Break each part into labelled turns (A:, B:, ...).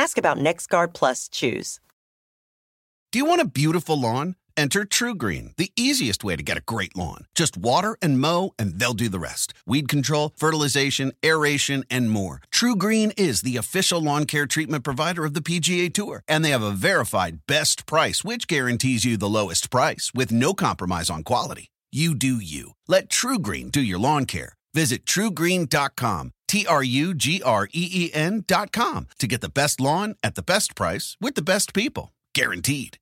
A: Ask about NexGard Plus Chews.
B: Do you want a beautiful lawn? Enter TruGreen, the easiest way to get a great lawn. Just water and mow, and they'll do the rest. Weed control, fertilization, aeration, and more. TruGreen is the official lawn care treatment provider of the PGA Tour, and they have a verified best price, which guarantees you the lowest price with no compromise on quality. You do you. Let TruGreen do your lawn care. Visit trugreen.com, T R U G R E E com to get the best lawn at the best price with the best people. Guaranteed.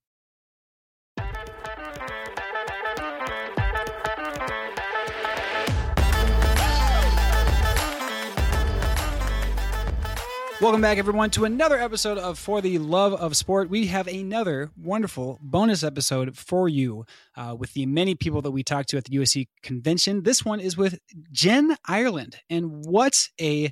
C: Welcome back, everyone, to another episode of For the Love of Sport. We have another wonderful bonus episode for you uh, with the many people that we talked to at the USC convention. This one is with Jenn Ireland, and what a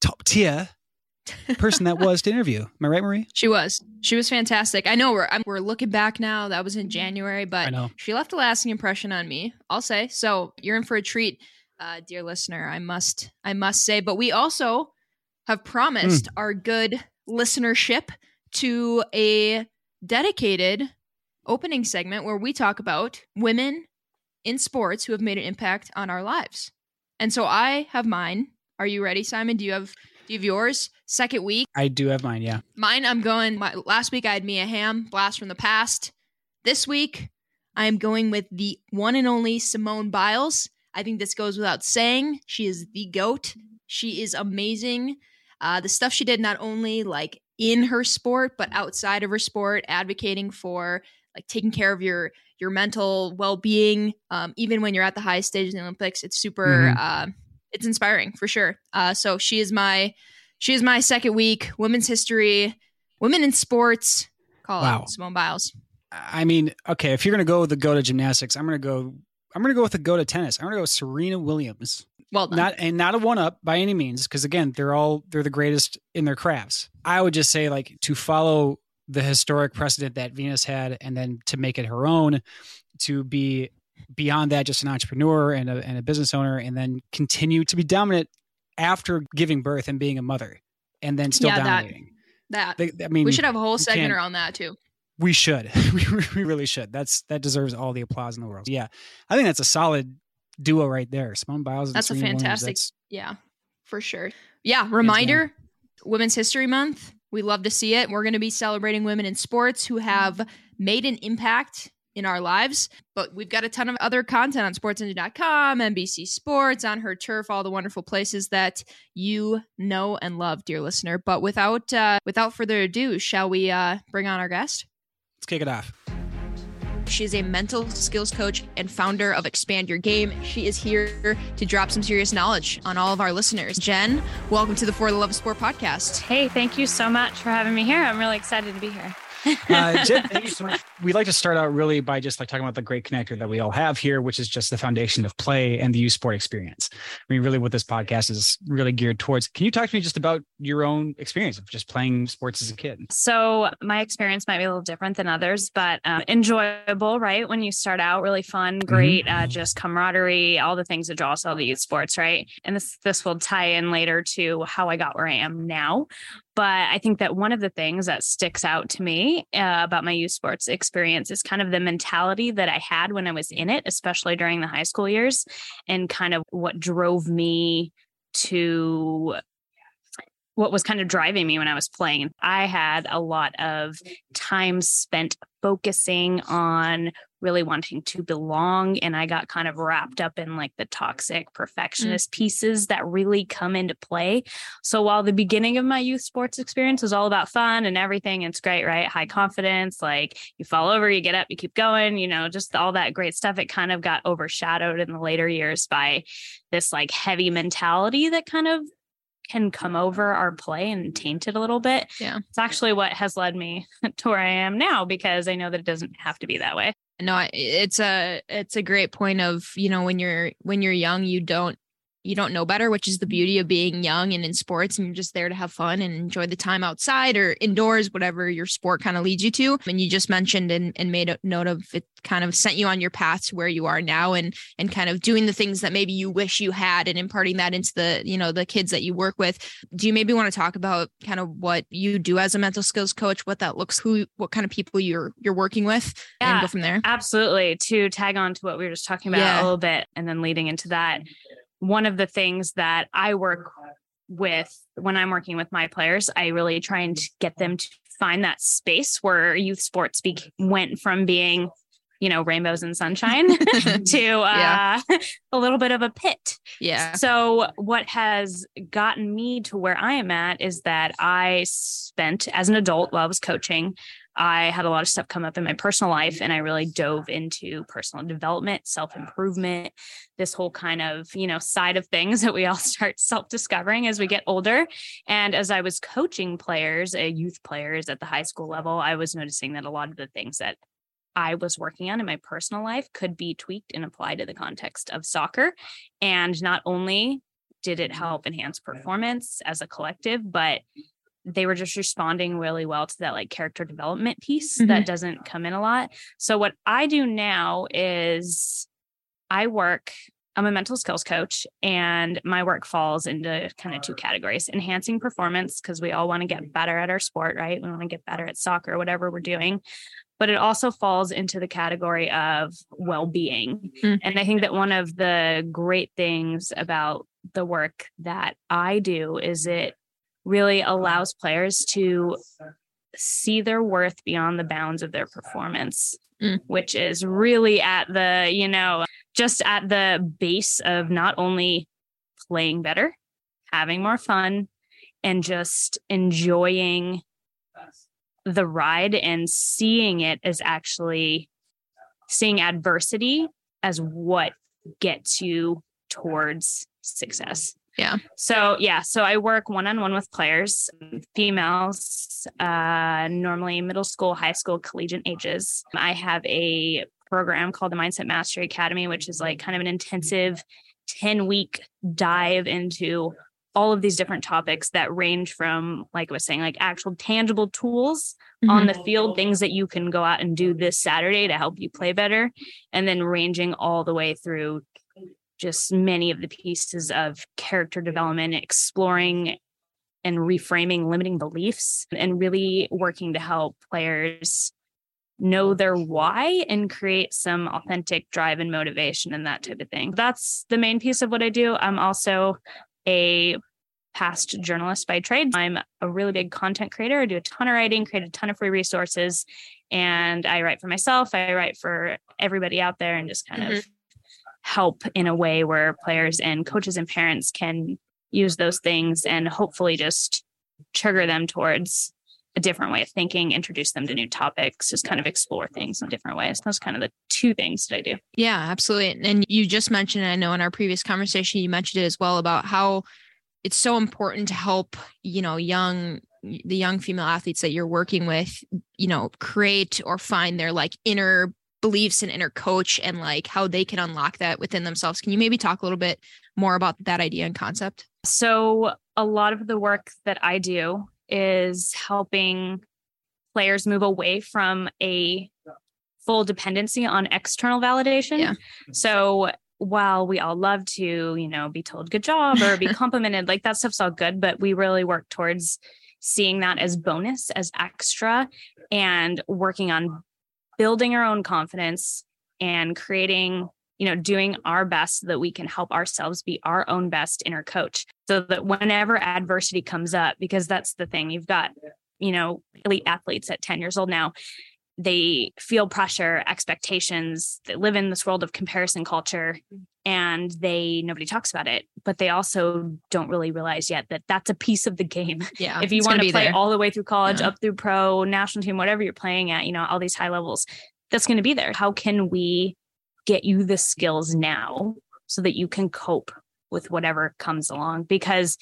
C: top tier person that was to interview. Am I right, Marie?
D: She was. She was fantastic. I know we're I'm, we're looking back now. That was in January, but she left a lasting impression on me. I'll say. So you're in for a treat, uh, dear listener. I must I must say. But we also have promised mm. our good listenership to a dedicated opening segment where we talk about women in sports who have made an impact on our lives. And so I have mine. Are you ready, Simon? Do you have do you have yours? Second week.
C: I do have mine, yeah.
D: Mine, I'm going my, last week I had Mia Hamm, Blast from the Past. This week, I am going with the one and only Simone Biles. I think this goes without saying. She is the GOAT. She is amazing. Uh, the stuff she did not only like in her sport but outside of her sport, advocating for like taking care of your your mental well being, um, even when you're at the highest stage in the Olympics. It's super. Mm-hmm. Uh, it's inspiring for sure. Uh, so she is my she is my second week women's history, women in sports. Call wow. out Simone Biles.
C: I mean, okay, if you're gonna go with the go to gymnastics, I'm gonna go. I'm gonna go with the go to tennis. I'm gonna go Serena Williams.
D: Well done.
C: Not and not a one up by any means, because again, they're all they're the greatest in their crafts. I would just say like to follow the historic precedent that Venus had, and then to make it her own, to be beyond that just an entrepreneur and a, and a business owner, and then continue to be dominant after giving birth and being a mother, and then still yeah, dominating.
D: That, that they, I mean, we should have a whole segment around that too.
C: We should. we really should. That's that deserves all the applause in the world. Yeah, I think that's a solid duo right there. Simone Biles.
D: That's a fantastic. That's... Yeah, for sure. Yeah. Reminder: Women's History Month. We love to see it. We're going to be celebrating women in sports who have made an impact in our lives. But we've got a ton of other content on sportsengine.com, NBC Sports, on her turf, all the wonderful places that you know and love, dear listener. But without uh, without further ado, shall we uh, bring on our guest?
C: Let's kick it off.
D: She is a mental skills coach and founder of Expand Your Game. She is here to drop some serious knowledge on all of our listeners. Jenn, welcome to the For the Love of Sport podcast.
E: Hey, thank you so much for having me here. I'm really excited to be here.
C: Uh, Jenn, thank you so much. We'd like to start out really by just like talking about the great connector that we all have here, which is just the foundation of play and the youth sport experience. I mean, really, what this podcast is really geared towards. Can you talk to me just about your own experience of just playing sports as a kid?
E: So, my experience might be a little different than others, but um, enjoyable, right? When you start out, really fun, mm-hmm. great, mm-hmm. uh, just camaraderie, all the things that draw us all to youth sports, right? And this this will tie in later to how I got where I am now. But I think that one of the things that sticks out to me uh, about my youth sports experience is kind of the mentality that I had when I was in it, especially during the high school years, and kind of what drove me to what was kind of driving me when I was playing. I had a lot of time spent focusing on really wanting to belong. And I got kind of wrapped up in like the toxic mm. perfectionist mm. pieces that really come into play. So while the beginning of my youth sports experience was all about fun and everything, it's great, right? High confidence, like you fall over, you get up, you keep going, you know, just all that great stuff. It kind of got overshadowed in the later years by this like heavy mentality that kind of can come over our play and taint it a little bit.
D: Yeah.
E: It's actually what has led me to where I am now because I know that it doesn't have to be that way.
D: No, it's a it's a great point of, you know, when you're when you're young, you don't you don't know better, which is the mm-hmm. beauty of being young and in sports, and you're just there to have fun and enjoy the time outside or indoors, whatever your sport kind of leads you to. And you just mentioned and, and made a note of it kind of sent you on your path to where you are now and and kind of doing the things that maybe you wish you had and imparting that into the, you know, the kids that you work with. Do you maybe want to talk about kind of what you do as a mental skills coach, what that looks who what kind of people you're you're working with
E: Yeah.
D: and go from there?
E: Absolutely. To tag on to what we were just talking about
D: Yeah.
E: a little bit and then leading into that, one of the things that I work with when I'm working with my players, I really try and get them to find that space where youth sports be- went from being, you know, rainbows and sunshine to uh,
D: Yeah.
E: a little bit of a pit.
D: Yeah.
E: So, what has gotten me to where I am at is that I spent as an adult while I was coaching, I had a lot of stuff come up in my personal life, and I really dove into personal development, self improvement, this whole kind of, you know, side of things that we all start self discovering as we get older. And as I was coaching players, uh, youth players at the high school level, I was noticing that a lot of the things that I was working on in my personal life could be tweaked and applied to the context of soccer. And not only did it help enhance performance as a collective, but they were just responding really well to that like character development piece that doesn't come in a lot. So what I do now is I work I'm a mental skills coach and my work falls into kind of two categories enhancing performance because we all want to get better at our sport, right? We want to get better at soccer, whatever we're doing. But it also falls into the category of well being.
D: Mm.
E: And I think that one of the great things about the work that I do is it really allows players to see their worth beyond the bounds of their performance,
D: Mm.
E: which is really at the, you know, just at the base of not only playing better, having more fun, and just enjoying the ride and seeing it as actually seeing adversity as what gets you towards success.
D: Yeah.
E: So yeah, so I work one on one with players, females, uh, normally middle school, high school, collegiate ages. I have a program called the Mindset Mastery Academy, which is like kind of an intensive 10 week dive into all of these different topics that range from, like I was saying, like actual tangible tools on the field, things that you can go out and do this Saturday to help you play better, and then ranging all the way through just many of the pieces of character development, exploring and reframing limiting beliefs, and really working to help players know their why and create some authentic drive and motivation and that type of thing. That's the main piece of what I do. I'm also a past journalist by trade. I'm a really big content creator. I do a ton of writing, create a ton of free resources, and I write for myself. I write for everybody out there and just kind of mm-hmm. Help in a way where players and coaches and parents can use those things and hopefully just trigger them towards a different way of thinking, introduce them to new topics, just kind of explore things in different ways. Those kind of the two things that I do.
D: Yeah, absolutely. And you just mentioned, I know in our previous conversation, you mentioned it as well about how it's so important to help, you know, young, the young female athletes that you're working with, you know, create or find their like inner beliefs and inner coach and like how they can unlock that within themselves. Can you maybe talk a little bit more about that idea and concept?
E: So, a lot of the work that I do is helping players move away from a full dependency on external validation.
D: Yeah.
E: So, while we all love to, you know, be told good job or be complimented, like that stuff's all good, but we really work towards seeing that as bonus, as extra, and working on building our own confidence and creating you know doing our best so that we can help ourselves be our own best inner coach so that whenever adversity comes up because that's the thing you've got you know elite athletes at 10 years old now they feel pressure expectations they live in this world of comparison culture mm-hmm. and they nobody talks about it but they also don't really realize yet that that's a piece of the game
D: Yeah.
E: if you want
D: gonna
E: play
D: there.
E: all the way through college
D: Yeah.
E: up through pro national team whatever you're playing at you know all these high levels that's going to be there how can we get you the skills now so that you can cope with whatever comes along because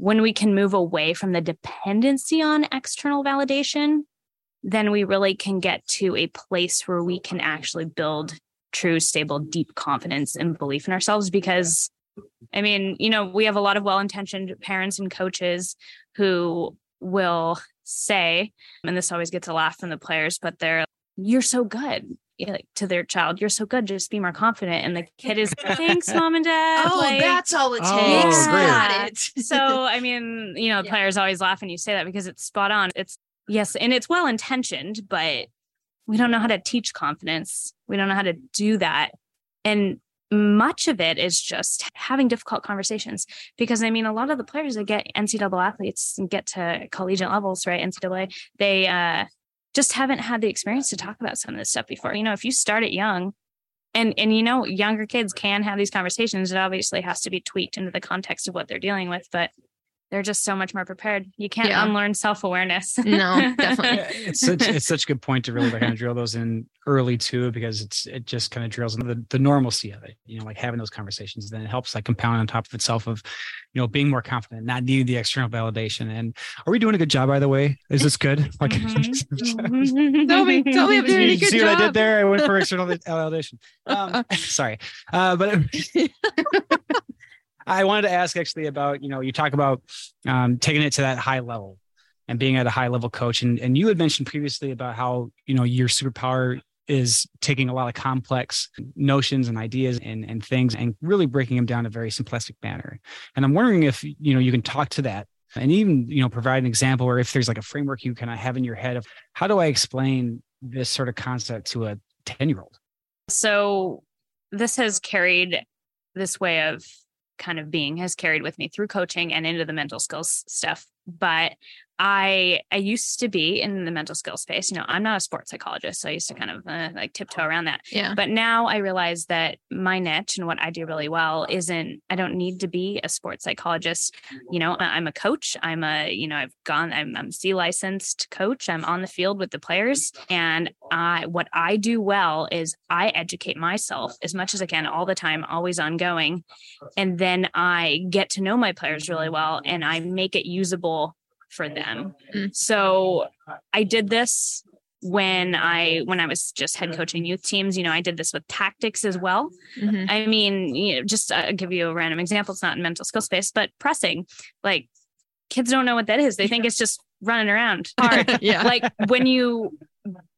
E: when we can move away from the dependency on external validation, then we really can get to a place where we can actually build true, stable, deep confidence and belief in ourselves. Because, I mean, you know, we have a lot of well intentioned parents and coaches who will say, and this always gets a laugh from the players, but they're, you're so good like to their child, "You're so good, just be more confident." And the kid is, "Thanks, mom and dad."
D: Oh,
E: like,
D: that's all it oh, takes.
C: Oh,
D: Got it.
E: so I mean, you know,
D: Yeah.
E: players always laugh when you say that because it's spot on. It's yes, and it's well intentioned, but we don't know how to teach confidence. We don't know how to do that. And much of it is just having difficult conversations because I mean, a lot of the players that get NCAA athletes and get to collegiate levels, right? NCAA, they uh, just haven't had the experience to talk about some of this stuff before. You know, if you start it young, and and you know, younger kids can have these conversations. It obviously has to be tweaked into the context of what they're dealing with, but they're just so much more prepared. You can't
D: Yeah.
E: unlearn self awareness.
D: No, definitely.
C: it's such it's such a good point to really like kind of drill those in early too because it's it just kind of drills into the, the normalcy of it you know like having those conversations then it helps like compound on top of itself of you know being more confident not needing the external validation and are we doing a good job by the way is this good like
E: Mhm.
D: Tell me- tell me I'm doing a
C: you
D: good
C: see what I did there? I went for external validation. Um, sorry, uh, but I wanted to ask actually about you know you talk about um, taking it to that high level and being at a high level coach, and and you had mentioned previously about how you know your superpower is taking a lot of complex notions and ideas and, and things and really breaking them down in a very simplistic manner. And I'm wondering if you know you can talk to that and even you know provide an example or if there's like a framework you kind of have in your head of how do I explain this sort of concept to a 10 year old?
E: so this has carried this way of kind of being has carried with me through coaching and into the mental skills stuff but i i used to be in the mental skills space you know i'm not a sports psychologist so i used to kind of uh, like tiptoe around that
D: Yeah.
E: but now I realize that my niche and what I do really well isn't, I don't need to be a sports psychologist. You know, I'm a coach. I'm a, you know, I've gone, I'm, I'm C licensed coach. I'm on the field with the players. And I, what I do well is I educate myself as much as I can all the time, always ongoing. And then I get to know my players really well and I make it usable for them.
D: Mm.
E: So I did this when I when I was just head coaching youth teams, you know, I did this with tactics as well.
D: Mhm.
E: I mean, you know, just uh, give you a random example. It's not in mental skill space, but pressing, like kids don't know what that is. They think it's just running around hard.
D: yeah.
E: like when you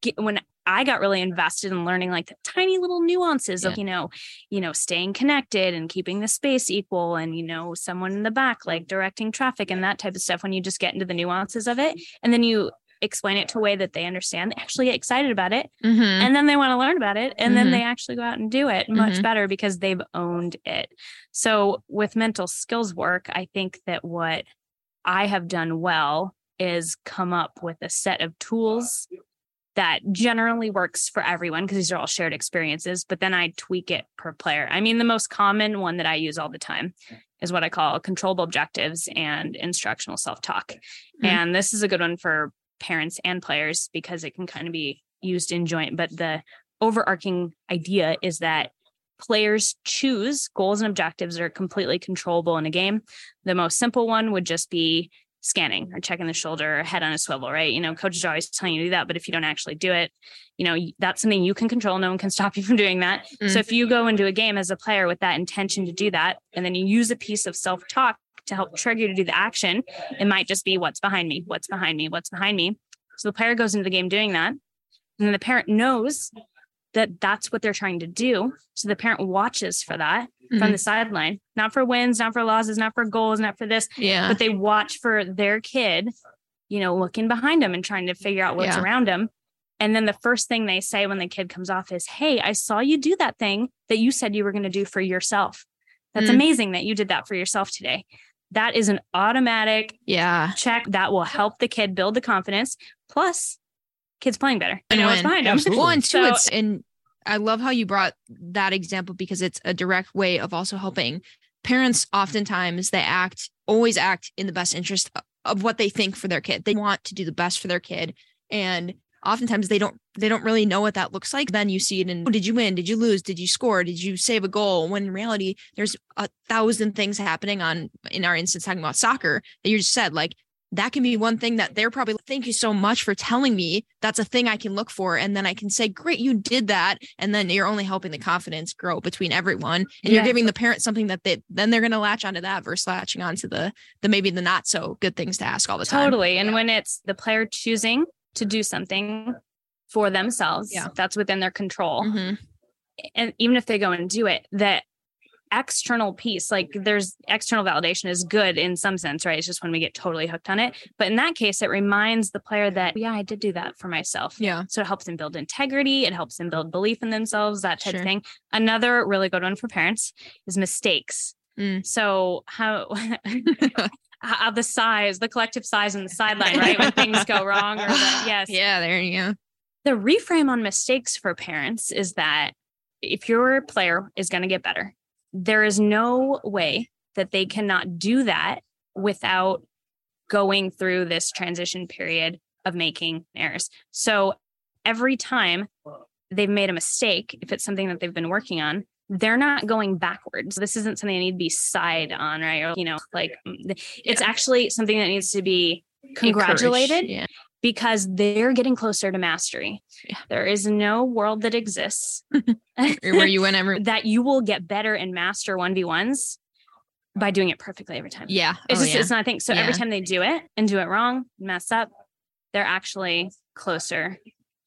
E: get, when I got really invested in learning like the tiny little nuances of, you know, you know, staying connected and keeping the space equal and, you know, someone in the back, like directing traffic and that type of stuff. When you just get into the nuances of it and then you explain it to a way that they understand, they actually get excited about it
D: Mhm.
E: and then they want to learn about it and
D: Mhm.
E: then they actually go out and do it much
D: Mhm.
E: better because they've owned it so with mental skills work i think that what i have done well is come up with a set of tools that generally works for everyone because these are all shared experiences but then i tweak it per player. I mean the most common one that i use all the time is what i call controllable objectives and instructional self-talk.
D: Mhm.
E: and this is a good one for parents and players because it can kind of be used in joint but the overarching idea is that players choose goals and objectives that are completely controllable in a game. The most simple one would just be scanning or checking the shoulder or head on a swivel right? You know coaches are always telling you to do that but if you don't actually do it you know that's something you can control. No one can stop you from doing that.
D: Mm.
E: so if you go into a game as a player with that intention to do that and then you use a piece of self-talk to help trigger you to do the action it might just be what's behind me? What's behind me? What's behind me? So the player goes into the game doing that and then the parent knows that that's what they're trying to do so the parent watches for that
D: Mhm.
E: from the sideline not for wins not for losses not for goals not for this
D: yeah.
E: but they watch for their kid, you know, looking behind them and trying to figure out what's
D: Yeah.
E: around them. And then the first thing they say when the kid comes off is, Hey, I saw you do that thing that you said you were going to do for yourself. That's
D: Mm.
E: amazing that you did that for yourself today. That is an automatic
D: yeah.
E: check that will help the kid build the confidence. Plus, kids playing better. I know what's
D: win.
E: behind them.
C: Absolutely.
D: Well, and two,
E: So-
D: it's and I love how you brought that example because it's a direct way of also helping parents. Oftentimes, they act always act in the best interest of- of what they think for their kid. They want to do the best for their kid, and oftentimes they don't they don't really know what that looks like then you see it in oh, did you win did you lose did you score did you save a goal when in reality there's a thousand things happening on in our instance talking about soccer that you just said like that can be one thing that they're probably thank you so much for telling me that's a thing I can look for and then I can say great you did that and then you're only helping the confidence grow between everyone and yeah. you're giving the parent something that they then they're going to latch onto that versus latching onto the the maybe the not so good things to ask all the time
E: totally and yeah. when it's the player choosing to do something for themselves yeah. that's within their control mm-hmm. and even if they go and do it that external piece like there's external validation is good in some sense right? It's just when we get totally hooked on it. But in that case it reminds the player that yeah i did do that for myself.
D: Yeah.
E: So it helps them build integrity it helps them build belief in themselves that type sure. of thing. Another really good one for parents is mistakes. Mm. so how how the size the collective size on the sideline right? When things go wrong or the, yes.
D: Yeah there you go.
E: The reframe on mistakes for parents is that if your player is going to get better there is no way that they cannot do that without going through this transition period of making errors. So every time they've made a mistake, if it's something that they've been working on, they're not going backwards. This isn't something they need to be side on, right? Or, you know, like it's yeah. actually something that needs to be congratulated. Yeah because they're getting closer to mastery. Yeah. There is no world that exists
D: where you win every
E: that you will get better and master 1v1s by doing it perfectly every time.
D: Yeah.
E: It's oh, just yeah. it's not a thing. So yeah. every time they do it and do it wrong, mess up, they're actually closer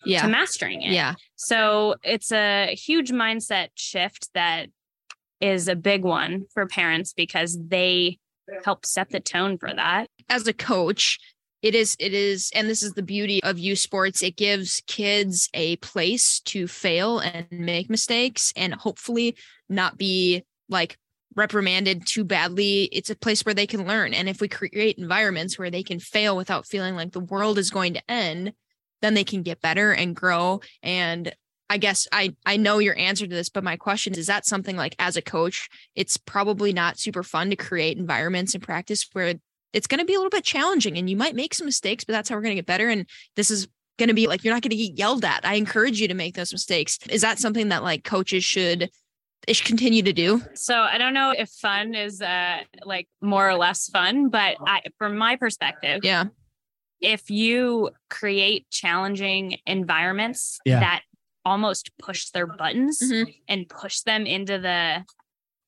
E: yeah. to mastering it.
D: Yeah.
E: So it's a huge mindset shift that is a big one for parents because they help set the tone for that.
D: As a coach, it is it is and this is the beauty of youth sports. It gives kids a place to fail and make mistakes and hopefully not be like reprimanded too badly. It's a place where they can learn and if we create environments where they can fail without feeling like the world is going to end then they can get better and grow. And I guess I I know your answer to this, but my question is: Is that something like as a coach, it's probably not super fun to create environments and practice where it's going to be a little bit challenging and you might make some mistakes, but that's how we're going to get better. And this is going to be like, you're not going to get yelled at. I encourage you to make those mistakes. Is that something that like coaches should continue to do?
E: So I don't know if fun is uh like more or less fun, but I, from my perspective,
D: yeah.
E: If you create challenging environments yeah. that almost push their buttons mm-hmm. and push them into the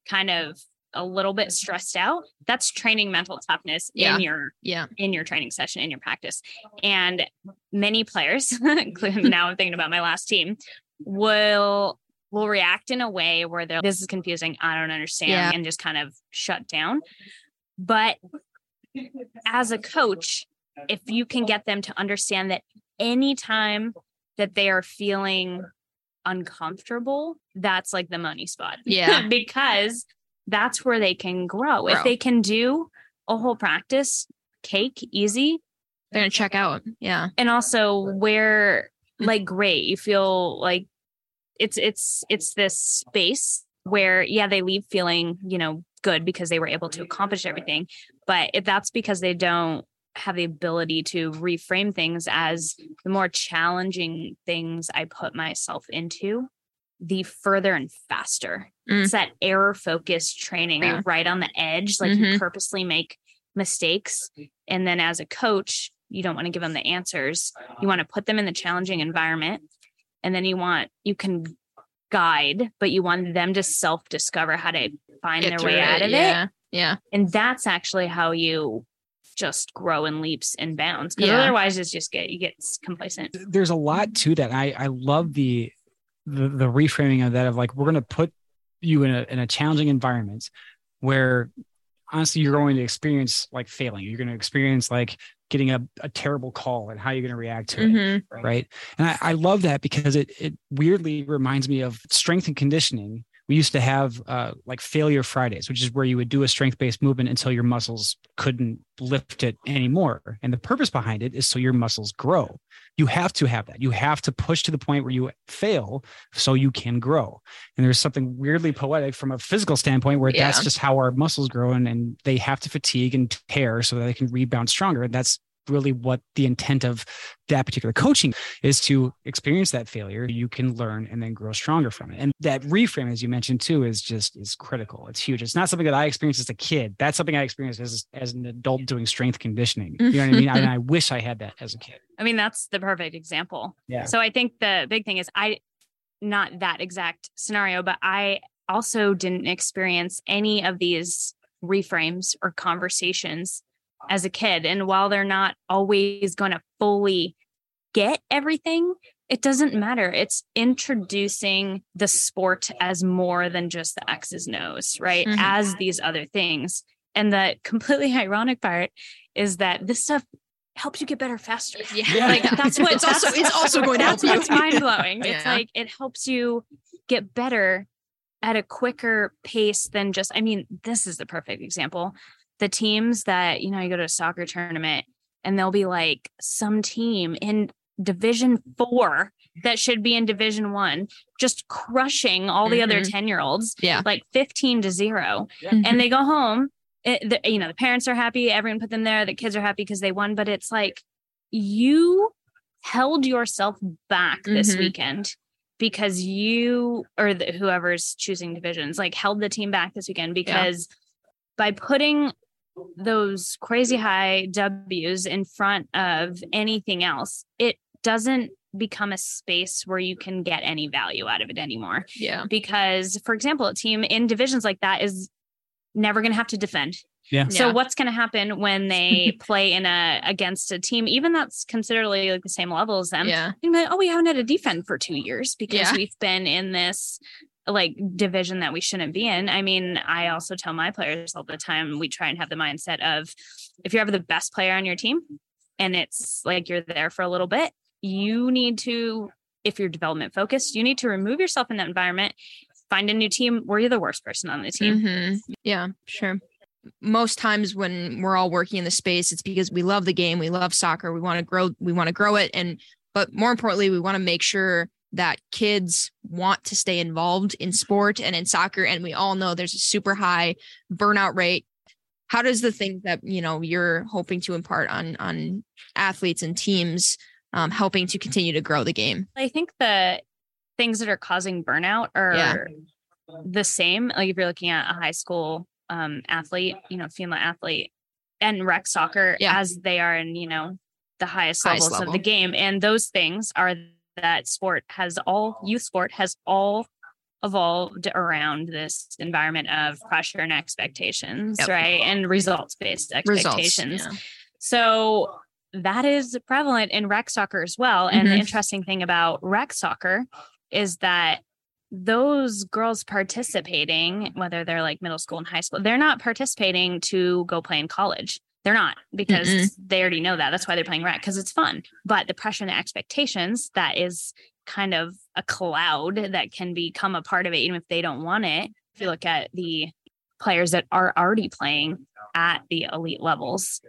E: kind of a little bit mm-hmm. stressed out that's training mental toughness yeah. in your
D: yeah.
E: in your training session in your practice. And many players including now i'm thinking about my last team will will react in a way where they're this is confusing. I don't understand yeah. and just kind of shut down. But as a coach if you can get them to understand that anytime that they are feeling uncomfortable that's like the money spot.
D: Yeah.
E: Because that's where they can grow. grow. If they can do a whole practice cake easy,
D: they're gonna check out. Yeah.
E: And also where like great, you feel like it's it's it's this space where yeah, they leave feeling, you know, good because they were able to accomplish everything. But if that's because they don't have the ability to reframe things as the more challenging things I put myself into, the further and faster. Mm. It's that error focused training yeah. right on the edge. Like mm-hmm. you purposely make mistakes. And then as a coach, you don't want to give them the answers. You want to put them in the challenging environment. And then you want, you can guide, but you want them to self discover how to find Get their way out of
D: yeah.
E: it.
D: Yeah.
E: And that's actually how you just grow in leaps and bounds because yeah. otherwise it's just get you get complacent
C: there's a lot to that i i love the the, the reframing of that of like we're going to put you in a in a challenging environment where honestly you're going to experience like failing you're going to experience like getting a, a terrible call and how you're going to react to mm-hmm. it right and I, I love that because it it weirdly reminds me of strength and conditioning we used to have uh, like failure Fridays, which is where you would do a strength based movement until your muscles couldn't lift it anymore. And the purpose behind it is so your muscles grow. You have to have that. You have to push to the point where you fail so you can grow. And there's something weirdly poetic from a physical standpoint where yeah. that's just how our muscles grow and, and they have to fatigue and tear so that they can rebound stronger. And that's really what the intent of that particular coaching is to experience that failure you can learn and then grow stronger from it. And that reframe as you mentioned too is just is critical. It's huge. It's not something that i experienced as a kid. That's something i experienced as, as an adult doing strength conditioning. You know what i mean? I, I wish i had that as a kid.
E: I mean, that's the perfect example.
C: Yeah.
E: So I think the big thing is I, not that exact scenario, but I also didn't experience any of these reframes or conversations as a kid. And while they're not always going to fully get everything, it doesn't matter. It's introducing the sport as more than just the X's nose, right?
D: Mhm.
E: As these other things. And the completely ironic part is that this stuff helps you get better faster.
D: Yeah.
E: Like that's what
D: it's also it's also going to help
E: that's
D: you.
E: what's mind blowing. It's
D: Yeah.
E: like it helps you get better at a quicker pace than just. I mean, this is the perfect example. The teams that you know, you go to a soccer tournament and there'll be like some team in Division Four that should be in Division One, just crushing all the other
D: Mhm.
E: ten year olds,
D: Yeah.
E: like fifteen to 0
D: Mhm.
E: and they go home. It, the, you know, the parents are happy. Everyone put them there. The kids are happy because they won. But it's like you held yourself back this
D: Mhm.
E: weekend because you or the, whoever's choosing divisions like held the team back this weekend because by putting those crazy high W's in front of anything else, it doesn't become a space where you can get any value out of it anymore
D: yeah.
E: because for example a team in divisions like that is never going to have to defend
C: Yeah.
E: so
D: Yeah.
E: what's going to happen when they play in a against a team even that's considerably like the same level as them
D: Yeah.
E: like, oh we haven't had to defend for two years because
D: Yeah.
E: we've been in this like division that we shouldn't be in i mean i also tell my players all the time we try and have the mindset of if you're ever the best player on your team and it's like you're there for a little bit you need to if you're development focused you need to remove yourself in that environment find a new team where you're the worst person on the team
D: Mhm. Yeah, sure. Most times when we're all working in the space, it's because we love the game, we love soccer, we want to grow, we want to grow it, and but more importantly, we want to make sure that kids want to stay involved in sport and in soccer. And we all know there's a super high burnout rate. How does the things that you know you're hoping to impart on on athletes and teams um, helping to continue to grow the game?
E: I think the things that are causing burnout are
D: Yeah.
E: the same. Like if you're looking at a high school um, athlete, you know, female athlete and rec soccer
D: Yeah.
E: as they are in, you know, the highest,
D: Highest
E: levels
D: level.
E: of the game. And those things are that sport has all youth sport has all evolved around this environment of pressure and expectations,
D: Yep.
E: right? And results based
D: Results.
E: expectations.
D: yeah.
E: So that is prevalent in rec soccer as well. And the
D: Mhm.
E: interesting thing about rec soccer is that those girls participating, whether they're like middle school and high school, they're not participating to go play in college. They're not because
D: Mm-mm.
E: they already know that. That's why they're playing rec because it's fun. But the pressure and the expectations, that is kind of a cloud that can become a part of it, even if they don't want it. If you look at the players that are already playing at the elite levels,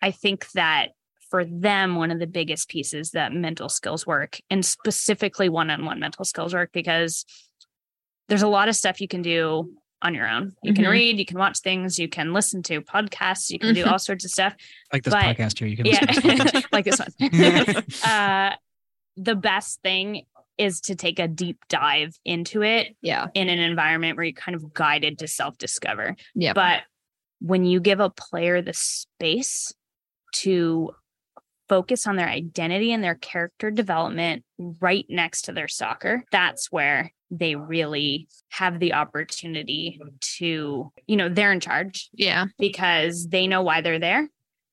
E: I think that for them, one of the biggest pieces that mental skills work and specifically one on one mental skills work because there's a lot of stuff you can do on your own. You can
D: Mhm.
E: read, you can watch things, you can listen to podcasts, you can do all sorts of stuff.
C: Like this
E: But-
C: podcast here. You can listen to
E: Yeah, like this one. uh, the best thing is to take a deep dive into it
D: Yeah.
E: in an environment where you're kind of guided to self discover.
D: Yeah.
E: But when you give a player the space to focus on their identity and their character development right next to their soccer, that's where they really have the opportunity to, you know, they're in charge
D: Yeah.
E: because they know why they're there.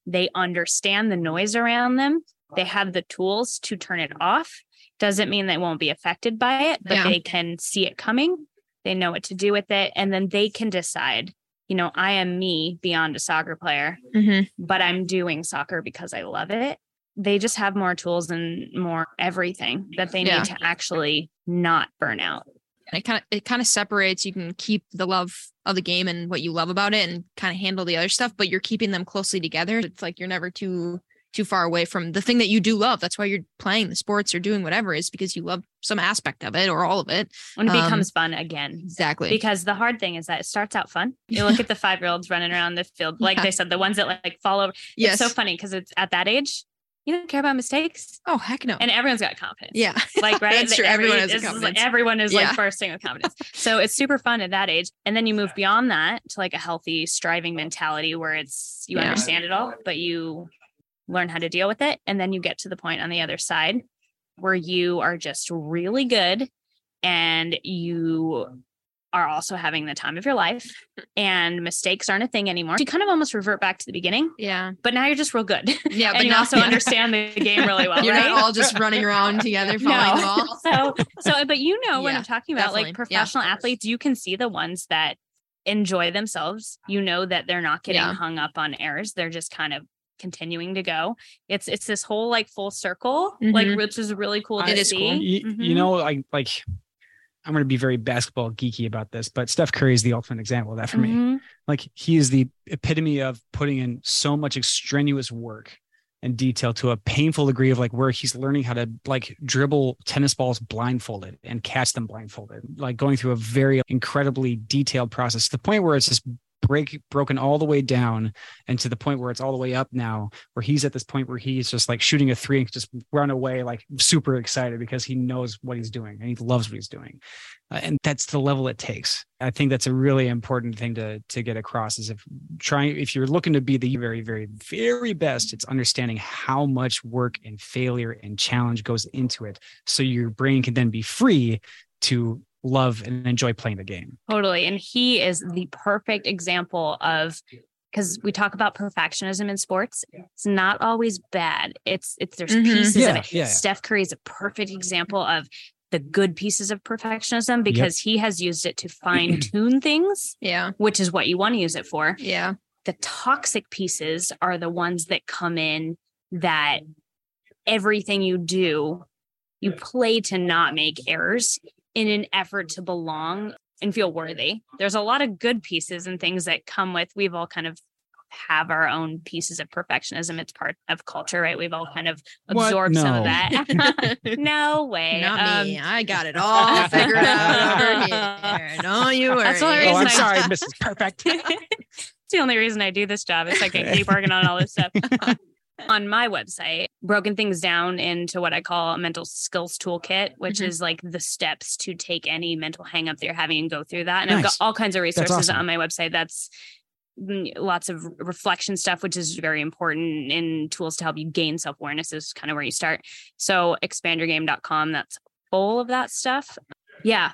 E: They understand the noise around them. They have the tools to turn it off. Doesn't mean they won't be affected by it, but
D: Yeah.
E: they can see it coming. They know what to do with it. And then they can decide, you know, I am me beyond a soccer player,
D: hmm
E: but I'm doing soccer because I love it. They just have more tools and more everything that they need to actually not burn out.
D: It kind of it kind of separates. You can keep the love of the game and what you love about it, and kind of handle the other stuff. But you're keeping them closely together. It's like you're never too too far away from the thing that you do love. That's why you're playing the sports or doing whatever is because you love some aspect of it or all of it.
E: when it
D: Um,
E: becomes fun again.
D: Exactly.
E: Because the hard thing is that it starts out fun. You look at the five year olds running around the field, like
D: Yeah.
E: they said, the ones that like fall over.
D: yes.
E: It's so funny because it's at that age, you don't care about mistakes,
D: oh heck no.
E: and everyone's got confidence.
D: yeah.
E: like right
D: That's true. Everyone has a
E: it's just like- everyone is
D: Yeah.
E: like bursting with confidence so it's super fun at that age and then you move beyond that to like a healthy striving mentality where it's you
D: Yeah.
E: understand it all but you learn how to deal with it and then you get to the point on the other side where you are just really good and you are also having the time of your life and mistakes aren't a thing anymore you kind of almost revert back to the beginning
D: Yeah.
E: but now you're just real good
D: Yeah.
E: and you
D: now-
E: also
D: yeah.
E: understand the game really well
D: You're
E: right?
D: not all just running around together following the ball.
E: so so but you know when
D: Yeah,
E: i'm talking about
D: definitely.
E: like
D: Yeah.
E: professional athletes you can see the ones that enjoy themselves you know that they're not getting
D: Yeah.
E: hung up on errors they're just kind of continuing to go it's it's this whole like full circle like
D: Mhm.
E: which is really cool to
D: It is
E: see
D: cool.
C: you,
E: Mhm.
C: you know, like like I'm going to be very basketball geeky about this, but Steph Curry is the ultimate example of that for me.
E: Mhm.
C: Like he is the epitome of putting in so much extraneous work and detail to a painful degree of like where he's learning how to like dribble tennis balls blindfolded and catch them blindfolded, like going through a very incredibly detailed process to the point where it's just break broken all the way down and to the point where it's all the way up now where he's at this point where he's just like shooting a three and just run away like super excited because he knows what he's doing and he loves what he's doing. Uh, and that's the level it takes. I think that's a really important thing to to get across is if trying if you're looking to be the very very very best it's understanding how much work and failure and challenge goes into it. So your brain can then be free to love and enjoy playing the game.
E: Totally. And he is the perfect example of because we talk about perfectionism in sports. It's not always bad. It's it's there's
D: Mhm.
E: pieces
C: Yeah,
E: of it.
C: yeah, yeah.
E: steph curry is a perfect example of the good pieces of perfectionism because he has used it to fine tune things
D: Yeah.
E: which is what you want to use it for.
D: Yeah.
E: the toxic pieces are the ones that come in that everything you do you play to not make errors in an effort to belong and feel worthy there's a lot of good pieces and things that come with we've all kind of have our own pieces of perfectionism it's part of culture right we've all kind of
C: What?
E: absorbed some of that no way
D: Not me.
E: Um,
D: I got it all figured out over here. No, you were.
E: That's the only
C: oh
E: reason
C: i'm
E: I-
C: sorry mrs perfect
E: it's the only reason I do this job. It's like I keep working on all this stuff. On my website, broken things down into what I call a mental skills toolkit, which
D: Mhm.
E: is like the steps to take any mental hang up that you're having and go through that. And I've got all kinds of resources
C: awesome.
E: on my website. That's mm, lots of reflection stuff, which is very important in tools to help you gain self awareness is kind of where you start. So expandyourgame.com, that's full of that stuff. Yeah.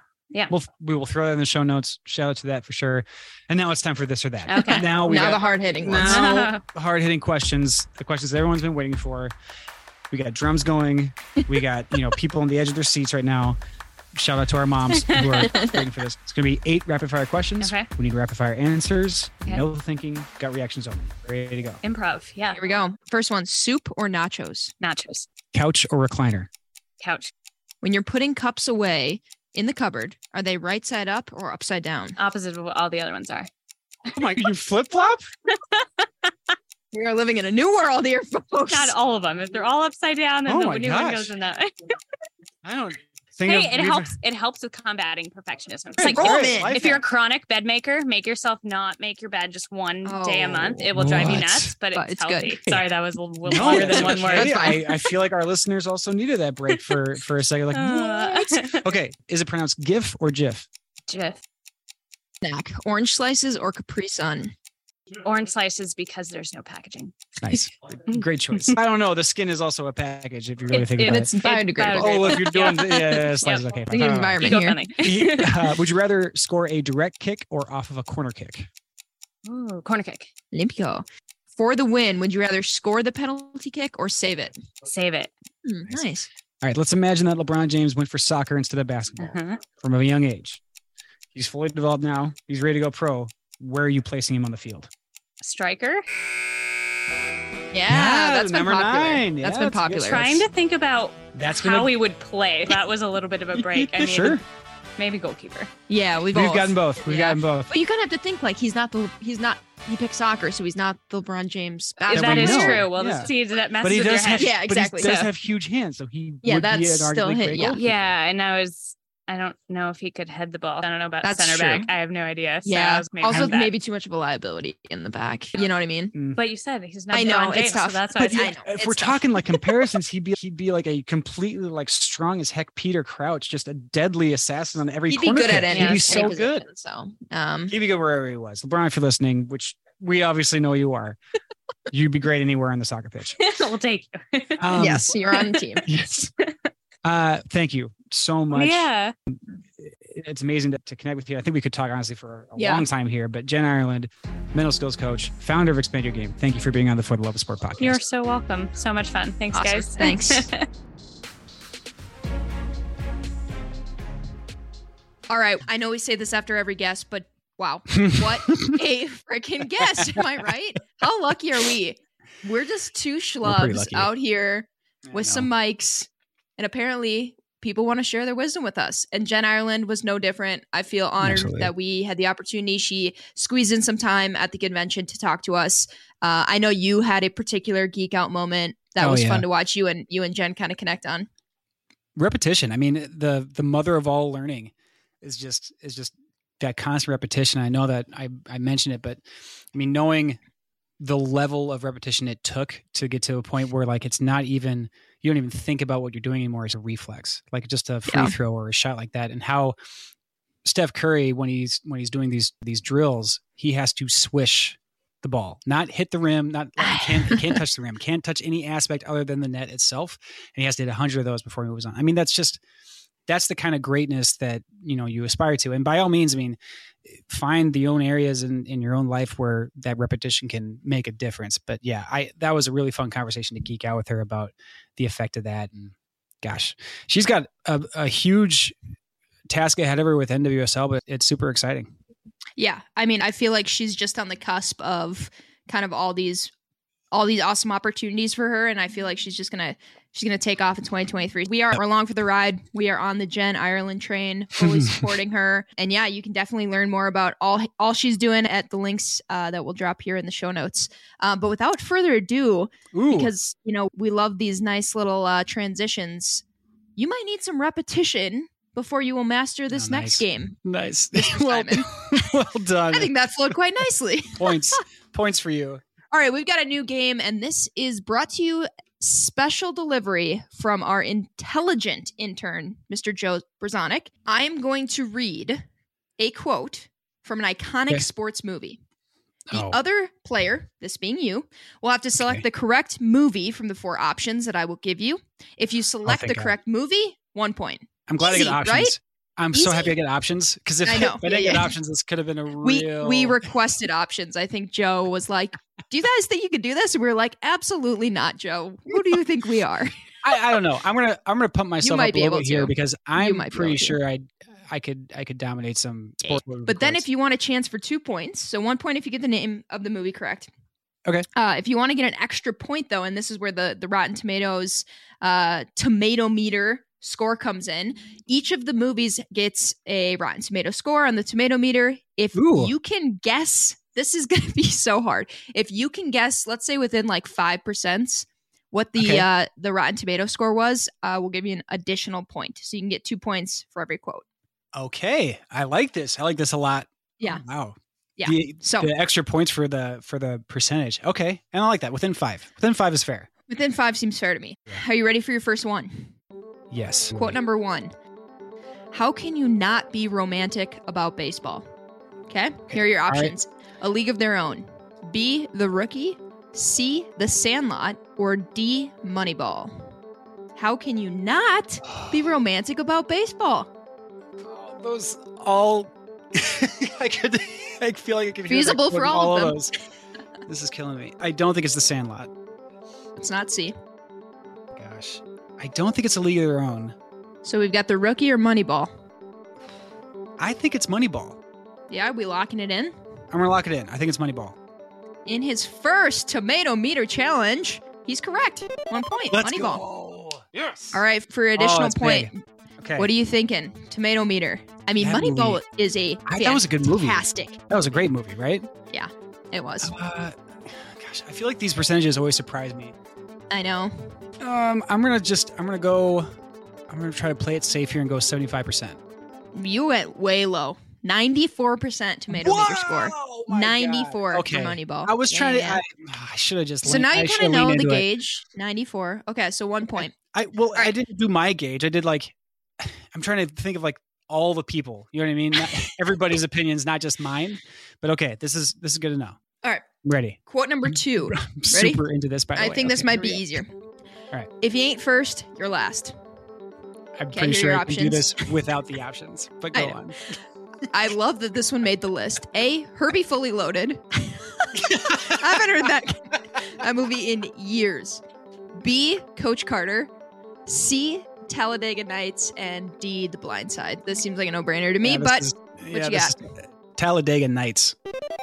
C: We'll we will throw that in the show notes shout out to that for sure and now it's time for this or that
E: Okay.
C: now we
D: now
C: got
D: the hard hitting ones.
C: now hard hitting questions, the questions everyone's been waiting for. We got drums going. We got, you know, people on the edge of their seats right now. Shout out to our moms who are waiting for this. It's going to be eight rapid fire questions.
E: Okay.
C: We need rapid fire answers.
E: Okay.
C: No thinking. Got reactions only. Ready to go.
E: Improv. Yeah.
D: Here we go. First one: soup or nachos.
E: Nachos.
C: Couch or recliner?
E: Couch.
D: When you're putting cups away in the cupboard, are they right side up or upside down?
E: Opposite of what all the other ones are.
C: Oh my! You flip flop?
D: We are living in a new world here, folks.
E: Not all of them. If they're all upside down, then
C: Oh
E: the
C: my
E: new one goes in that.
C: I don't think.
E: hey,
C: of-
E: it
C: we've-
E: helps. It helps with combating perfectionism. It's like
C: great.
D: Roll 'em in.
E: If you're a chronic bed maker, make yourself not make your bed just one day a
D: Oh,
E: month. It will drive you nuts, but,
D: But
E: it's,
D: it's good.
E: healthy. Sorry, that was a little
C: No,
E: longer than one word.
C: I. I feel like our listeners also needed that break for for a second. Like,
E: Uh,
C: what? Okay, is it pronounced GIF or GIF?
E: Jif.
D: snack: orange slices or Capri Sun.
E: Orange slices because there's no packaging.
C: Nice. Great choice. I don't know. The skin is also a package if you really
E: It-
C: think
E: it-
C: about
D: It's
C: it.
D: biodegradable.
C: Oh, if you're doing
E: Yeah.
C: the yeah, yeah, slices, okay.
D: The
C: fine. Uh,
D: environment
E: Eco
D: here.
C: uh, would you rather score a direct kick or off of a corner kick?
E: Ooh, corner kick.
D: Olimpico. For the win, would you rather score the penalty kick or save it?
E: Save it.
D: Hmm,
C: Nice.
D: nice.
C: All right, let's imagine that LeBron James went for soccer instead of basketball
E: Uh-huh.
C: from a young age. He's fully developed now. He's ready to go pro. Where are you placing him on the field?
E: Striker.
D: Yeah, that's been popular.
C: nine.
D: That's
C: Yeah,
D: been
C: that's a
D: popular.
C: try.
E: Trying to think about
C: That's
E: how
C: gonna
E: we would play. That was a little bit of a break. I needed-
C: sure.
E: maybe goalkeeper.
D: Yeah, we've,
C: We've
D: both.
C: gotten both. We've
D: Yeah.
C: gotten both.
D: But you kind of have to think like he's not the he's not he picked soccer, so he's not the LeBron James.
E: That
C: we
D: basketball
E: is
C: know.
E: true. Well,
C: Yeah.
E: the see that messes
C: But he
E: with your
C: does
E: head.
C: have,
D: Yeah,
C: but he does
D: So-
C: have huge hands, so he
D: Yeah,
C: would be
D: that's
C: an
D: still hit,
C: great
D: yeah.
E: Yeah, and I was I don't know if he could head the ball. I don't know about
D: That's
E: center
D: true.
E: back. I have no idea. So
D: Yeah.
E: was maybe
D: Also, maybe too much of a liability in the back. You know what I mean?
E: But you said he's not.
D: I know,
E: LeBron
D: it's
E: James,
D: tough,
E: So that's why
D: but
E: I
D: I know.
C: if
D: it's
C: we're
D: tough.
C: talking like comparisons, he'd be he'd be like a completely like strong as heck Peter Crouch, just a deadly assassin on every
D: He'd be
C: corner.
D: good at
C: kick.
D: any.
C: He'd be so
D: position,
C: good.
D: So, um,
C: He'd be good wherever he was. LeBron, if you're listening, which we obviously know you are, you'd be great anywhere on the soccer pitch.
E: we'll take you.
C: Um,
D: yes, you're on the team.
C: Yes. Uh, thank you so much.
E: yeah.
C: It's amazing to, to connect with you. I think we could talk honestly for a
D: Yeah.
C: long time here. But Jenn Ireland, mental skills coach, founder of Expand Your Game. Thank you for being on the For the Love of Sport podcast.
E: You're so welcome. So much fun. Thanks,
D: Awesome.
E: guys.
D: Thanks. All right. I know we say this after every guest, but wow, what a freaking guest! Am I right? How lucky are we? We're just two schlubs out here with some mics, and apparently people want to share their wisdom with us. And Jenn Ireland was no different. I feel honored
C: Absolutely.
D: that we had the opportunity. She squeezed in some time at the convention to talk to us. Uh, I know you had a particular geek out moment that
C: Oh,
D: was
C: yeah.
D: fun to watch you and you and Jenn kind of connect on.
C: repetition. I mean, the the mother of all learning is just is just that constant repetition. I know that I I mentioned it, but I mean, knowing the level of repetition it took to get to a point where like it's not even you don't even think about what you're doing anymore as a reflex, like just a free
D: Yeah.
C: throw or a shot like that, and how Steph Curry when he's when he's doing these these drills, he has to swish the ball, not hit the rim, not he can't can't touch the rim, can't touch any aspect other than the net itself, and he has to hit hundred of those before he moves on. I mean, that's just that's the kind of greatness that you know you aspire to, and by all means, I mean, find the own areas in in your own life where that repetition can make a difference. But yeah, I that was a really fun conversation to geek out with her about the effect of that, and gosh, she's got a, a huge task ahead of her with NWSL, but it's super exciting.
D: Yeah, I mean, I feel like she's just on the cusp of kind of all these all these awesome opportunities for her and I feel like she's just to she's going to take off in 2023. We are we're along for the ride. We are on the Jenn Ireland train, fully supporting her. And yeah, you can definitely learn more about all all she's doing at the links uh, that we'll drop here in the show notes. Uh, but without further ado,
C: Ooh,
D: because you know we love these nice little uh, transitions, you might need some repetition before you will master this
C: Oh,
D: next
C: nice.
D: game.
C: nice. Well, well done.
D: I think that flowed quite nicely.
C: points points for you.
D: All right, we've got a new game, and this is brought to you special delivery from our intelligent intern, Mr. Joe Brzonik. I'm going to read a quote from an iconic
C: Okay.
D: sports movie. The
C: Oh.
D: other player, this being you, will have to select
C: Okay.
D: the correct movie from the four options that I will give you. If you select the correct movie, one point.
C: I'm glad I
D: Easy,
C: get
D: right?
C: I'm so happy I get options because if
D: I know.
C: if I didn't
D: Yeah,
C: get
D: yeah.
C: options, this could have been a real.
D: we we requested options. I think Joe was like, "Do you guys think you could do this?" And we were like, "Absolutely not, Joe. Who do you think we are?"
C: I, I don't know. I'm gonna I'm gonna pump myself up a little bit here
D: to.
C: because I'm pretty sure I I could I could dominate some sport.
D: But then if you want a chance for two points, so one point if you get the name of the movie correct.
C: Okay.
D: Uh, if you want to get an extra point though, and this is where the the Rotten Tomatoes uh, tomato meter score comes in, each of the movies gets a Rotten Tomato score on the tomato meter. If
C: Ooh.
D: you can guess, this is going to be so hard. If you can guess, let's say within like five percent. What the
C: Okay.
D: uh, the Rotten Tomato score was, uh, we'll give you an additional point, so you can get two points for every quote.
C: okay, I like this. I like this a lot.
D: Yeah.
C: Oh, wow.
D: Yeah.
C: The,
D: So
C: the extra points for the for the percentage. Okay, and I like that. Within five. Within five is fair.
D: within five seems fair to me. Are you ready for your first one?
C: Yes.
D: Quote number one How can you not be romantic about baseball? Okay, here are your
C: All right.
D: options A League of Their Own, B, The Rookie, C, The Sandlot, or D, Moneyball. How can you not be romantic about baseball?
C: Those all I could I feel like I could
D: Feasible for
C: in
D: all of them.
C: those. This is killing me. I don't think it's the Sandlot.
D: It's not C.
C: Gosh, I don't think it's a league of their own.
D: So we've got The Rookie or Moneyball.
C: I think it's Moneyball.
D: Yeah, are we locking it in?
C: I'm gonna lock it in. I think it's Moneyball.
D: In his first tomato meter challenge, he's correct. One point. Moneyball.
C: go. Yes.
D: All right, for additional
C: Oh,
D: point,
C: big. Okay.
D: What are you thinking? Tomato meter. I mean,
C: That
D: Moneyball
C: movie-
D: is a
C: I- that was a good movie.
D: fantastic.
C: That was a great movie, right?
D: Yeah, it was.
C: Uh, gosh, I feel like these percentages always surprise me.
D: I know.
C: Um, I'm gonna just I'm gonna go. I'm gonna try to play it safe here and go 75. percent
D: You went way low. 94% tomato meter score. 94
C: Okay.
D: for Moneyball.
C: I was
D: Yeah,
C: trying
D: yeah.
C: to. I, I should have just.
D: So
C: leaned-
D: now you kind of know the
C: into it.
D: gauge. 94. Okay, so one point.
C: I well, I didn't do my gauge. I did like. I'm trying to think of like all the people. You know what I mean? Not- everybody's opinions, not just mine. But okay, this is this is good to know.
D: All right.
C: I'm ready.
D: Quote number two.
C: I'm
D: Ready?
C: super into this. By the
D: I
C: way.
D: think this might be
C: we go.
D: easier.
C: All right.
D: If you ain't first, you're last.
C: I'm
D: Okay,
C: pretty sure I can do this without the options. But go
D: know.
C: on.
D: I love that this one made the list. A. Herbie Fully Loaded. I haven't heard that, that movie in years. B. Coach Carter. C. Talladega Nights. And D. The Blind Side. This seems like a no brainer to me,
C: Yeah,
D: but
C: is-
D: you
C: yeah, this is Talladega Nights,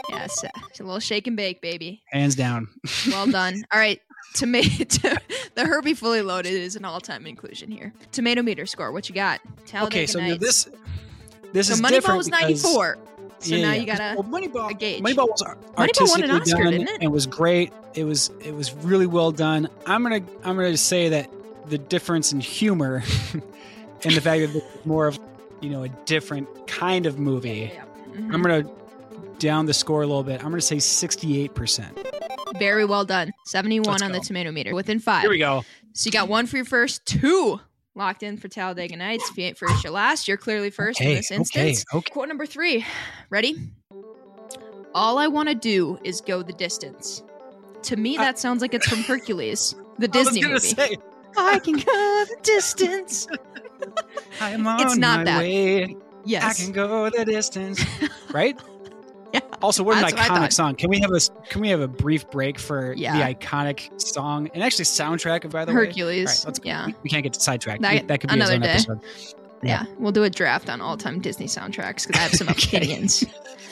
D: yes, uh, it's a little shake and bake, baby.
C: hands down.
D: Well done. All right. Tomato, the Herbie Fully Loaded is an all-time inclusion here. Tomato meter score. What you got? Talladega
C: okay, so
D: Nights.
C: this this
D: so
C: is
D: Moneyball was 94. So
C: Yeah,
D: now
C: yeah,
D: you gotta.
C: well, Moneyball,
D: a gauge.
C: Moneyball was ar-
D: won an
C: artistically
D: Oscar,
C: done
D: didn't it?
C: and was great. It was it was really well done. I'm gonna I'm gonna say that the difference in humor and the fact that it's more of you know a different kind of movie.
D: Mhm.
C: I'm gonna down the score a little bit. I'm gonna say 68 percent.
D: Very well done. 71
C: Let's
D: on the tomato meter. Within five.
C: Here we go.
D: So you got one for your first, two locked in for Talladega Nights. If you ain't first, you're last. You're clearly first in this instance.
C: okay. okay.
D: Quote number three. Ready? All I want to do is go the distance. To me, that sounds like it's from Hercules, the Disney
C: I was
D: movie.
C: say
D: I can go the distance.
C: I am on
D: It's not
C: my
D: that.
C: way. I can go the distance. Right?
D: Yeah.
C: Also, what an
D: That's what I
C: iconic
D: thought.
C: song. Can we have a can we have a brief break for
D: Yeah.
C: the iconic song and actually soundtrack by the way?
D: Hercules.
C: All right, let's
D: yeah.
C: we, we can't get sidetracked.
D: That-
C: That, could be
D: another
C: own
D: day.
C: episode.
D: Yeah, we'll do a draft on all-time Disney soundtracks because I have some
C: Okay.
D: opinions.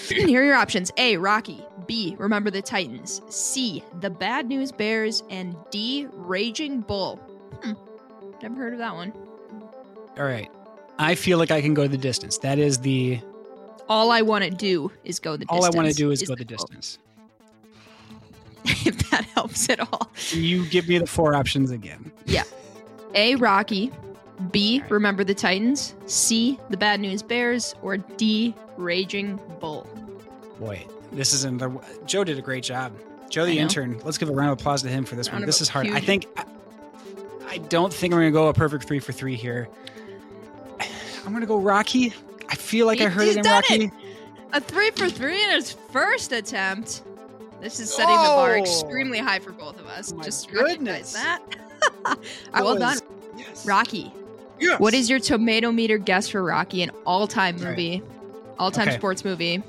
D: Here are your options: A. Rocky. B. Remember the Titans. C. The Bad News Bears. And D. Raging Bull. Hmm. Never heard of that one.
C: All right. I feel like I can go the distance. That is the
D: All I want to do is go the
C: all
D: distance.
C: I want to do is go
D: the
C: the distance.
D: if that helps at all.
C: You give me the four options again? Yeah.
D: A. Rocky. B. Remember the Titans. C. The Bad News Bears. Or D. Raging Bull.
C: Boy, this is in the Joe did a great job. Joe the intern. Let's give a round of applause to him for this
D: Round
C: one. This is hard. I think I, I don't think I'm going to go a perfect 3 for 3 here. I'm going to go Rocky. I feel like
D: He-
C: I heard
D: he's
C: it in
D: done
C: Rocky.
D: it. A three for three in his first attempt. This is setting the bar
C: Oh.
D: extremely high for both of us.
C: Oh my
D: Just
C: goodness.
D: recognize that.
C: That
D: well
C: was-
D: done,
C: Yes.
D: Rocky.
C: Yes.
D: What is your tomato meter guess for Rocky? An all-time
C: All right.
D: movie, all-time
C: Okay.
D: sports movie.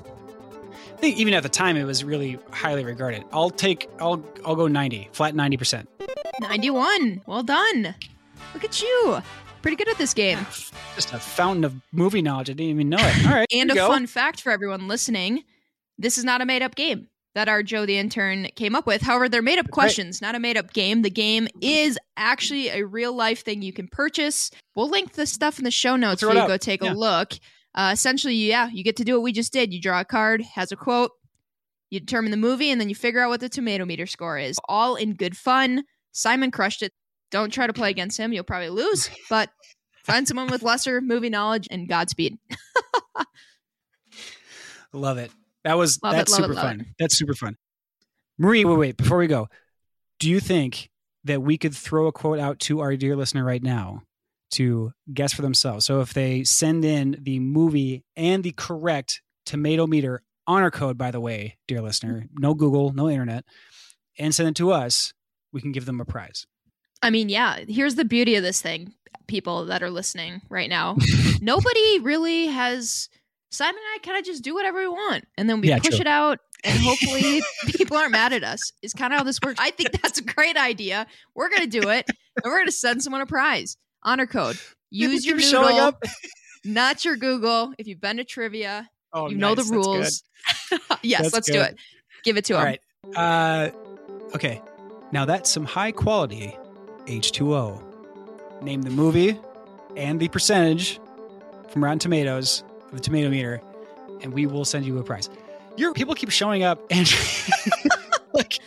C: I think even at the time it was really highly regarded. I'll take I'll I'll go 90. Flat 90%.
D: Ninety-one. Well done. Look at you. Pretty good at this game.
C: Just a fountain of movie knowledge. I didn't even know it. All right.
D: And a
C: go.
D: fun fact for everyone listening: this is not a made-up game that our Joe the intern came up with. However, they're made-up
C: right.
D: questions, not a made-up game. The game is actually a real-life thing you can purchase. We'll link the stuff in the show notes
C: throw
D: for you to go take
C: Yeah.
D: a look. Uh, essentially, yeah, you get to do what we just did. You draw a card, has a quote, you determine the movie, and then you figure out what the tomato meter score is. All in good fun. Simon crushed it. Don't try to play against him; you'll probably lose. But find someone with lesser movie knowledge, and Godspeed.
C: Love it. That was
D: Love
C: that's
D: it,
C: super
D: love
C: fun. That's super fun. Marie, wait, wait, before we go, do you think that we could throw a quote out to our dear listener right now to guess for themselves? So if they send in the movie and the correct tomato meter honor code, by the way, dear listener, no Google, no internet, and send it to us, we can give them a prize.
D: I mean, yeah, here's the beauty of this thing, people that are listening right now. Nobody really has Simon and I kind of just do whatever we want and then we
C: Yeah,
D: push
C: true.
D: it out and hopefully people aren't mad at us. Is kind of how this works. I think that's a great idea. We're going to do it and we're going to send someone a prize. Honor code. Use your noodle,
C: up.
D: not your Google. If you've been to trivia,
C: Oh,
D: you know the rules. yes,
C: That's
D: let's do it. Give it to
C: All
D: him.
C: right. Uh, okay. Now that's some high quality H2O. Name the movie and the percentage from Rotten Tomatoes of the tomato meter, and we will send you a prize. Your people keep showing up and like.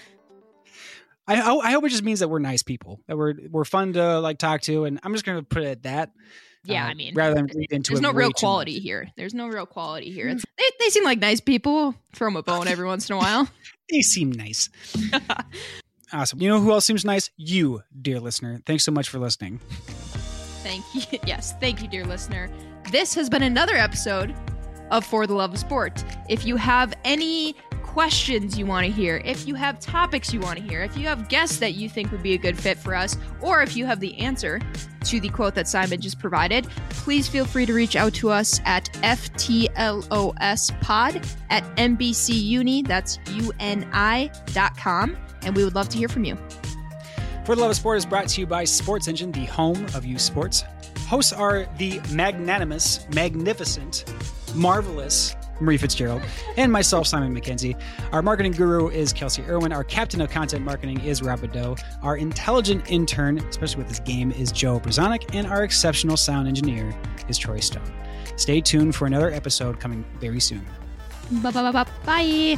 C: I, I hope it just means that we're nice people, that we're we're fun to like talk to, and I'm just gonna put it at that.
D: Yeah,
C: uh,
D: I mean,
C: rather than read into
D: there's
C: it
D: no real quality here. There's no real quality here. It's, they, they seem like nice people. Throw them a bone every once in a while.
C: They seem nice. awesome. You know who else seems nice? You, dear listener. Thanks so much for listening.
D: Thank you. Yes, thank you, dear listener. This has been another episode of For the Love of Sport. If you have any questions you want to hear, if you have topics you want to hear, if you have guests that you think would be a good fit for us, or if you have the answer to the quote that Simon just provided, please feel free to reach out to us at FTLOSpod at NBCUni, that's U-N-I dot com, and we would love to hear from you.
C: For the Love of Sport is brought to you by Sports Engine, the home of youth sports. Hosts are the magnanimous, magnificent, marvelous Marie Fitzgerald and myself, Simon McKenzie. Our marketing guru is Kelsey Irwin. Our captain of content marketing is Rob Badeau. Our intelligent intern, especially with this game, is Joe Brzonik. And our exceptional sound engineer is Troy Stone. Stay tuned for another episode coming very soon.
D: Bye.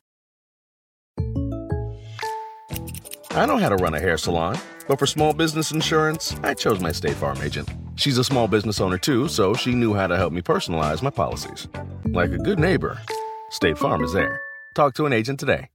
F: I know how to run a hair salon, but for small business insurance, I chose my State Farm agent. She's a small business owner too, so she knew how to help me personalize my policies. Like a good neighbor, State Farm is there. Talk to an agent today.